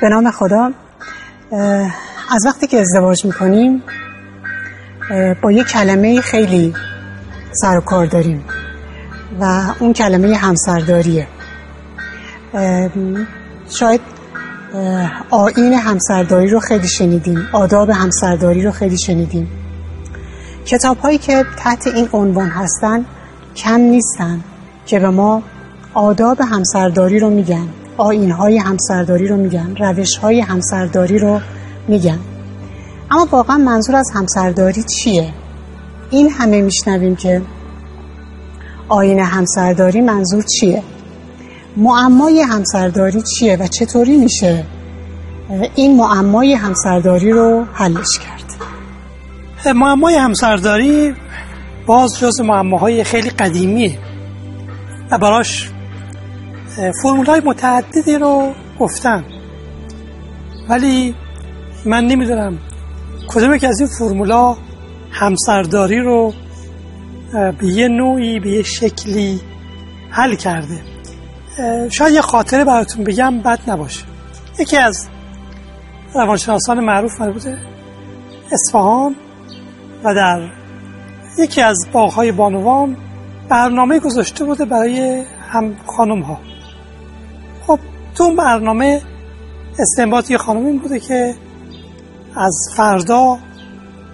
به نام خدا از وقتی که ازدواج می‌کنیم با یک کلمه خیلی سر و کار داریم و اون کلمه همسرداریه. شاید آین همسرداری رو خیلی شنیدیم آداب همسرداری رو خیلی شنیدیم. کتاب هایی که تحت این عنوان هستن کم نیستن که به ما آداب همسرداری رو میگن. آین های همسرداری رو میگن روش های همسرداری رو میگن اما واقعا منظور از همسرداری چیه؟ این همه میشنویم که آین همسرداری منظور چیه؟ معمای همسرداری چیه و چطوری میشه این معمای همسرداری رو حلش کرد معمای همسرداری باز جز معماهای خیلی قدیمیه و براش فرمول های متعددی رو گفتن. ولی من نمی‌دونم کدوم که از این فرمولا همسرداری رو به یه نوعی به یه شکلی حل کرده. شاید یه خاطره براتون بگم بد نباشه. یکی از روانشناسان معروف بوده اصفهان و در یکی از باغهای بانوان برنامه گذاشته بوده برای هم خانم ها تو اون برنامه استنباط یه خانم این بوده که از فردا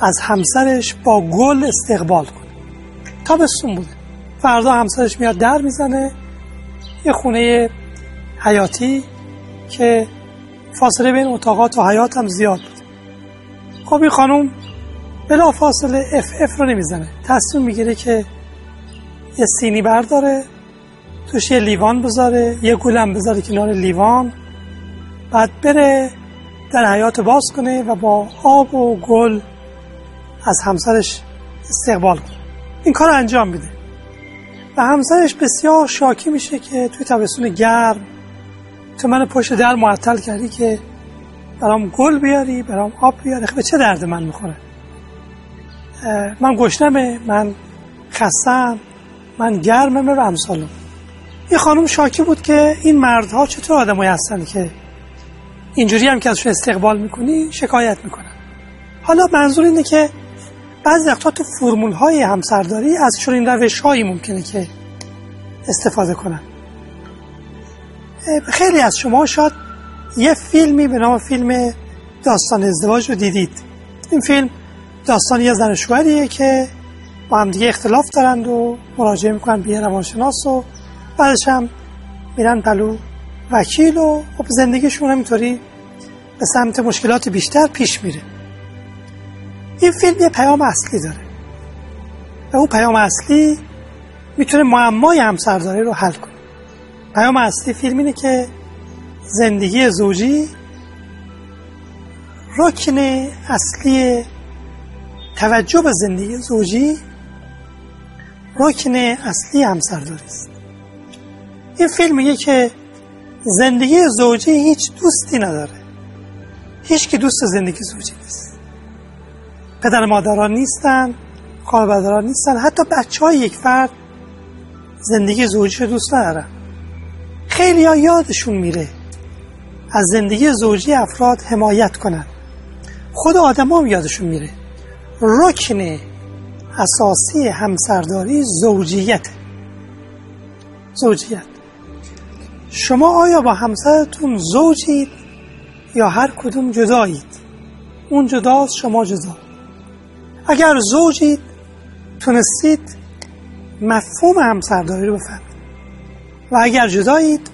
از همسرش با گل استقبال کنه. تابستون بوده. فردا همسرش میاد در می‌زنه. یه خونه حیاتی که فاصله بین اتاقات و حیات هم زیاد بود خب این خانم بلا فاصله اف اف رو نمی‌زنه. تصمیم می‌گیره که یه سینی برداره. توش یه لیوان بذاره یه گلم بذاره کنار لیوان بعد بره در حیات باز کنه و با آب و گل از همسرش استقبال کنه. این کار انجام میده. و همسرش بسیار شاکی میشه که توی تابستون گرم تو من پشت در معطل کردی که برام گل بیاری برام آب بیاری. خب چه درد من می‌خوره؟ من گشنمه من خستم من گرممه و امثالم. یه خانم شاکی بود که این مردها چطور آدمایی هستن که اینجوری هم که ازشون استقبال می‌کنی شکایت می‌کنن. حالا منظور اینه که بعضی وقتا تو فرمول های همسرداری از این روش هایی ممکنه که استفاده کنن. خیلی از شما شاید یه فیلمی به نام فیلم داستان ازدواج رو دیدید. این فیلم داستان یه زن شوهریه که با هم دیگه اختلاف دارند و مراجعه می‌کنن به روانشناس و بعدش هم میرن پلو. وکیل و خب زندگیشون همینطوری به سمت مشکلات بیشتر پیش میره. این فیلم یه پیام اصلی داره. و اون پیام اصلی می‌تونه معمای همسرداری رو حل کنه. پیام اصلی فیلم اینه که زندگی زوجی رکن اصلی توجه به زندگی زوجی رکن اصلی همسرداری است. این فیلم میگه که زندگی زوجی هیچ دوستی نداره. هیچ که دوست زندگی زوجی نیست. پدر مادران نیستن کاربرداران نیستن حتی بچه های یک فرد زندگی زوجی رو دوست ندارن. خیلی ها یادشون میره از زندگی زوجی افراد حمایت کنن. خود آدم هم یادشون میره. رکن اساسی همسرداری زوجیت. زوجیت. شما آیا با همسرتون زوجید یا هر کدوم جدایید؟ اون جداست شما جدا. اگر زوجید تونستید مفهوم همسرداری رو بفهمید. و اگر جدایید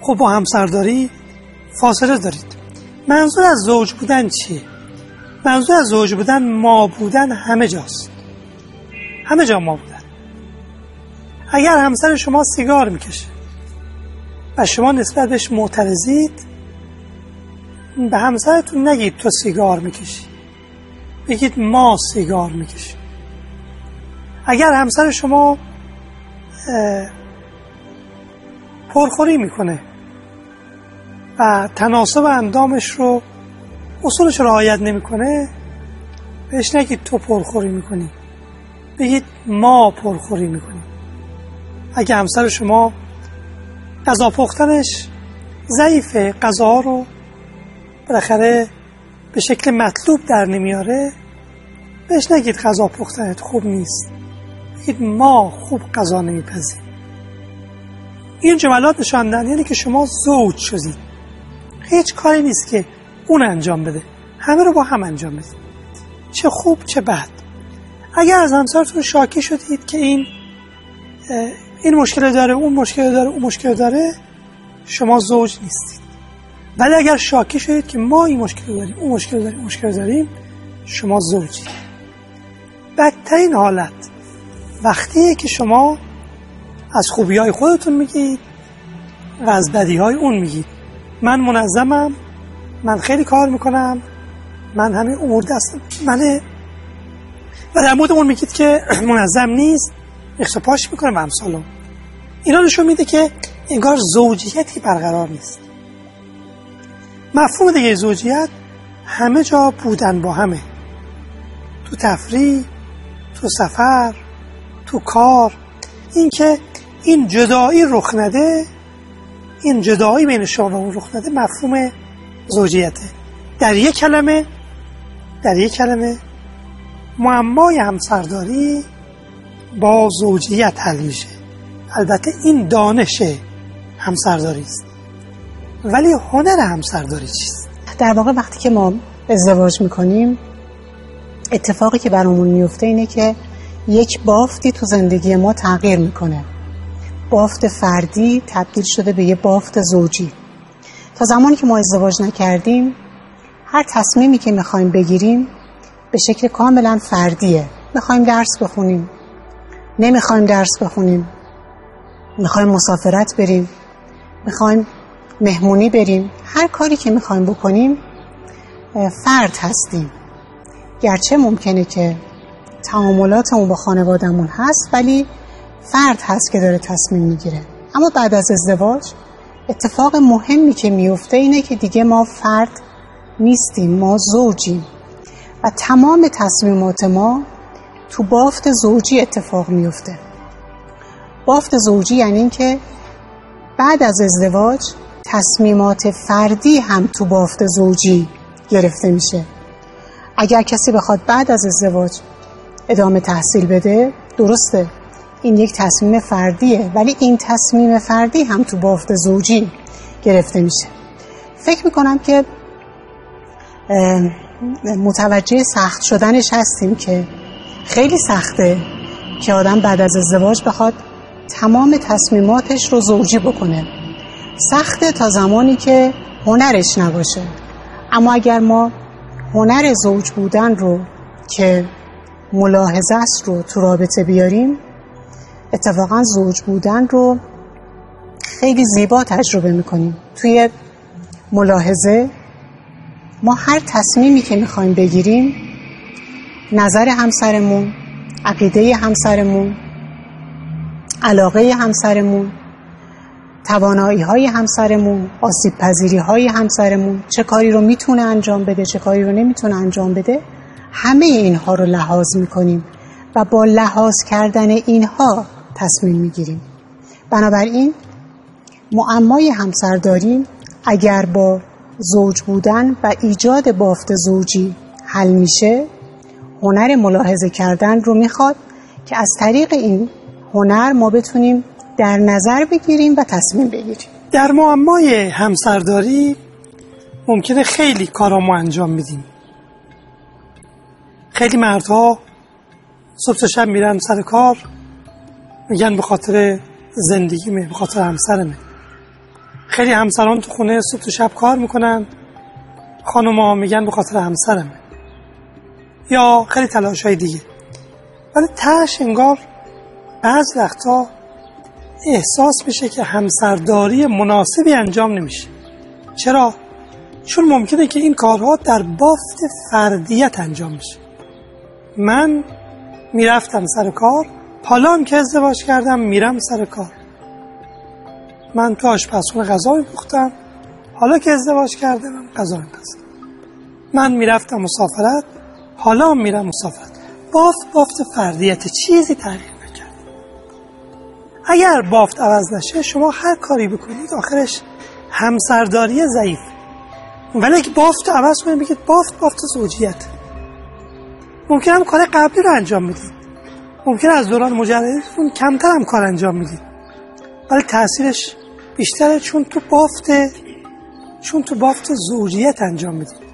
خب با همسرداری فاصله دارید. منظور از زوج بودن چیه؟ منظور از زوج بودن ما بودن همه جاست. همه جا ما بودن. اگر همسر شما سیگار می‌کشه و شما نسبت بهش معترضید؟ به همسرتون نگید تو سیگار می‌کشی. بگید ما سیگار می‌کشیم. اگر همسر شما پرخوری می‌کنه و تناسب اندامش رو اصولش رعایت نمی‌کنه بهش نگید تو پرخوری می‌کنی. بگید ما پرخوری می‌کنیم. اگه همسر شما غذا پختنش ضعیف. غذا رو بالاخره به شکل مطلوب در نمیاره. بهش نگید غذا پختنت خوب نیست. بگید ما خوب غذا نمیپذیم این جملات نشاندن یعنی که شما زوج شدید. هیچ کاری نیست که اون انجام بده. همه رو با هم انجام بدید. چه خوب چه بد. اگر از همسرتون شاکی شدید که این این مشکل داره اون مشکل داره اون مشکل داره شما زوج نیستید. ولی اگر شاکی شدید که ما این مشکل داریم اون مشکل داریم مشکل داریم شما زوجید بدترین حالت وقتیه که شما از خوبی های خودتون میگید و از بدی های اون میگید. من منظمم من خیلی کار می‌کنم من همه امور دستم منه و در مورد اون میگید که منظم نیست. اخصا پاش می‌کنه همسالم اینا نشون میده که انگار زوجیتی برقرار نیست. مفهوم دیگه زوجیت همه جا بودن با همه. تو تفریح تو سفر تو کار. اینکه این جدایی رخ نده این جدایی بین شما و اون رخ نده مفهوم زوجیته. در یک کلمه در یک کلمه معمای همسرداری با زوجیت حل میشه. البته این دانش همسرداری است. ولی هنر همسرداری چیست؟ در واقع وقتی که ما ازدواج می‌کنیم اتفاقی که برامون میفته اینه که یک بافتی تو زندگی ما تغییر می‌کنه. بافت فردی تبدیل شده به یه بافت زوجی. تا زمانی که ما ازدواج نکردیم هر تصمیمی که می‌خوایم بگیریم به شکل کاملا فردیه. می‌خوایم درس بخونیم. نمی‌خوایم درس بخونیم. می‌خوایم مسافرت بریم. می‌خوایم مهمونی بریم. هر کاری که می‌خوایم بکنیم فرد هستیم. گرچه ممکنه که تعاملاتمون با خانوادهمون هست ولی فرد هست که داره تصمیم می‌گیره. اما بعد از ازدواج اتفاق مهمی که میفته اینه که دیگه ما فرد نیستیم ما زوجیم. و تمام تصمیمات ما تو بافت زوجی اتفاق میفته. بافت زوجی یعنی اینکه بعد از ازدواج تصمیمات فردی هم تو بافت زوجی گرفته میشه. اگر کسی بخواد بعد از ازدواج ادامه تحصیل بده درسته. این یک تصمیم فردیه ولی این تصمیم فردی هم تو بافت زوجی گرفته میشه. فکر می‌کنم که متوجه سخت شدنش هستیم که خیلی سخته که آدم بعد از ازدواج بخواد تمام تصمیماتش رو زوجی بکنه. سخته تا زمانی که هنرش نباشه. اما اگر ما هنر زوج بودن رو که ملاحظه است رو تو رابطه بیاریم اتفاقا زوج بودن رو خیلی زیبا تجربه می‌کنیم. توی ملاحظه ما هر تصمیمی که می‌خوایم بگیریم نظر همسرمون عقیده همسرمون علاقه همسرمون توانایی های همسرمون آسیب پذیری های همسرمون چه کاری رو می‌تونه انجام بده چه کاری رو نمی‌تونه انجام بده همه اینها رو لحاظ می‌کنیم و با لحاظ کردن اینها تصمیم می‌گیریم. بنابراین معمای همسرداری اگر با زوج بودن و ایجاد بافت زوجی حل میشه هنر ملاحظه کردن رو می‌خواد که از طریق این هنر ما بتونیم در نظر بگیریم و تصمیم بگیریم. در معمای همسرداری ممکنه خیلی کارا ما انجام بدیم. خیلی مردها صبح شب میرن سر کار میگن به خاطر زندگیمه به خاطر همسرمه. خیلی همسران تو خونه صبح شب کار می‌کنن ها میگن به خاطر همسرمه. یا خیلی تلاش های دیگه. ولی تش انگار بعض وقتا احساس میشه که همسرداری مناسبی انجام نمیشه. چرا؟ چون ممکنه که این کارها در بافت فردیت انجام میشه من می‌رفتم سر کار حالا که ازدواج کردم میرم سر کار. من تو آشپزخونه غذا میپختم حالا که ازدواج کردم غذا میپزم. من می‌رفتم مسافرت حالا میرم مسافرت. بافت بافت فردیت چیزی تغییر نکرد. اگر بافت عوض نشه شما هر کاری بکنید آخرش همسرداری ضعیف. ولی اگه بافت عوض کنیم بگید بافت بافت زوجیت. ممکن هم کار قبلی رو انجام می‌دید. ممکن از دوران مجردتون کمتر هم کار انجام می‌دید. ولی تاثیرش بیشتره چون تو بافت چون تو بافت زوجیت انجام می‌دید.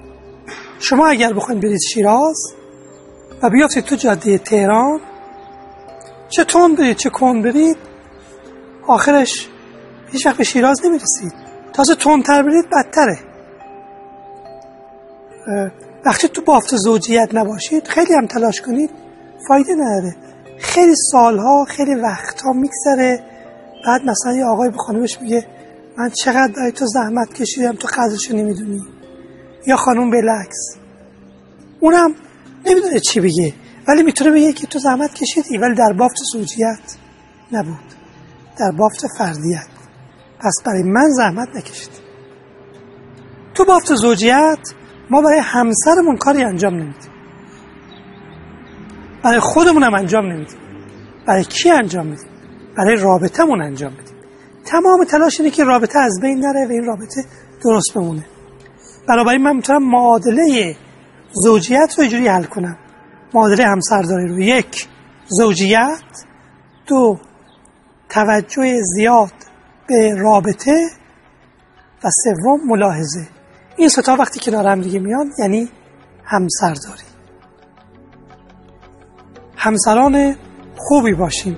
شما اگر بخواید برید شیراز و بیافتید تو جاده تهران چه تون برید چه کن برید آخرش هیچ وقت به شیراز نمی‌رسید. تازه تندتر برید بدتره. وقتی تو بافت زوجیت نباشید خیلی هم تلاش کنید فایده نداره. خیلی سالها خیلی وقتها میگذره. بعد مثلا یه آقای به خانمش میگه من چقدر برای تو زحمت کشیدم تو قدرشو نمی‌دونی. یا خانم بلکس اونم نمی‌دونه چی بگه. ولی می‌تونه بگه که تو زحمت کشیدی ولی در بافت زوجیت نبود. در بافت فردیت. پس برای من زحمت نکشید. تو بافت زوجیت ما برای همسرمون کاری انجام نمیدیم. برای خودمونم انجام نمیدیم. برای کی انجام میدیم؟ برای رابطمون انجام میدیم. تمام تلاش اینه که رابطه از بین نره و این رابطه درست بمونه. بنابراین من می‌تونم معادله زوجیت رو اینجوری حل کنم. معادله همسرداری رو. یک زوجیت. دو توجه زیاد به رابطه. و سوم ملاحظه. این ستا وقتی کنار هم دیگه میان یعنی همسرداری. همسران خوبی باشیم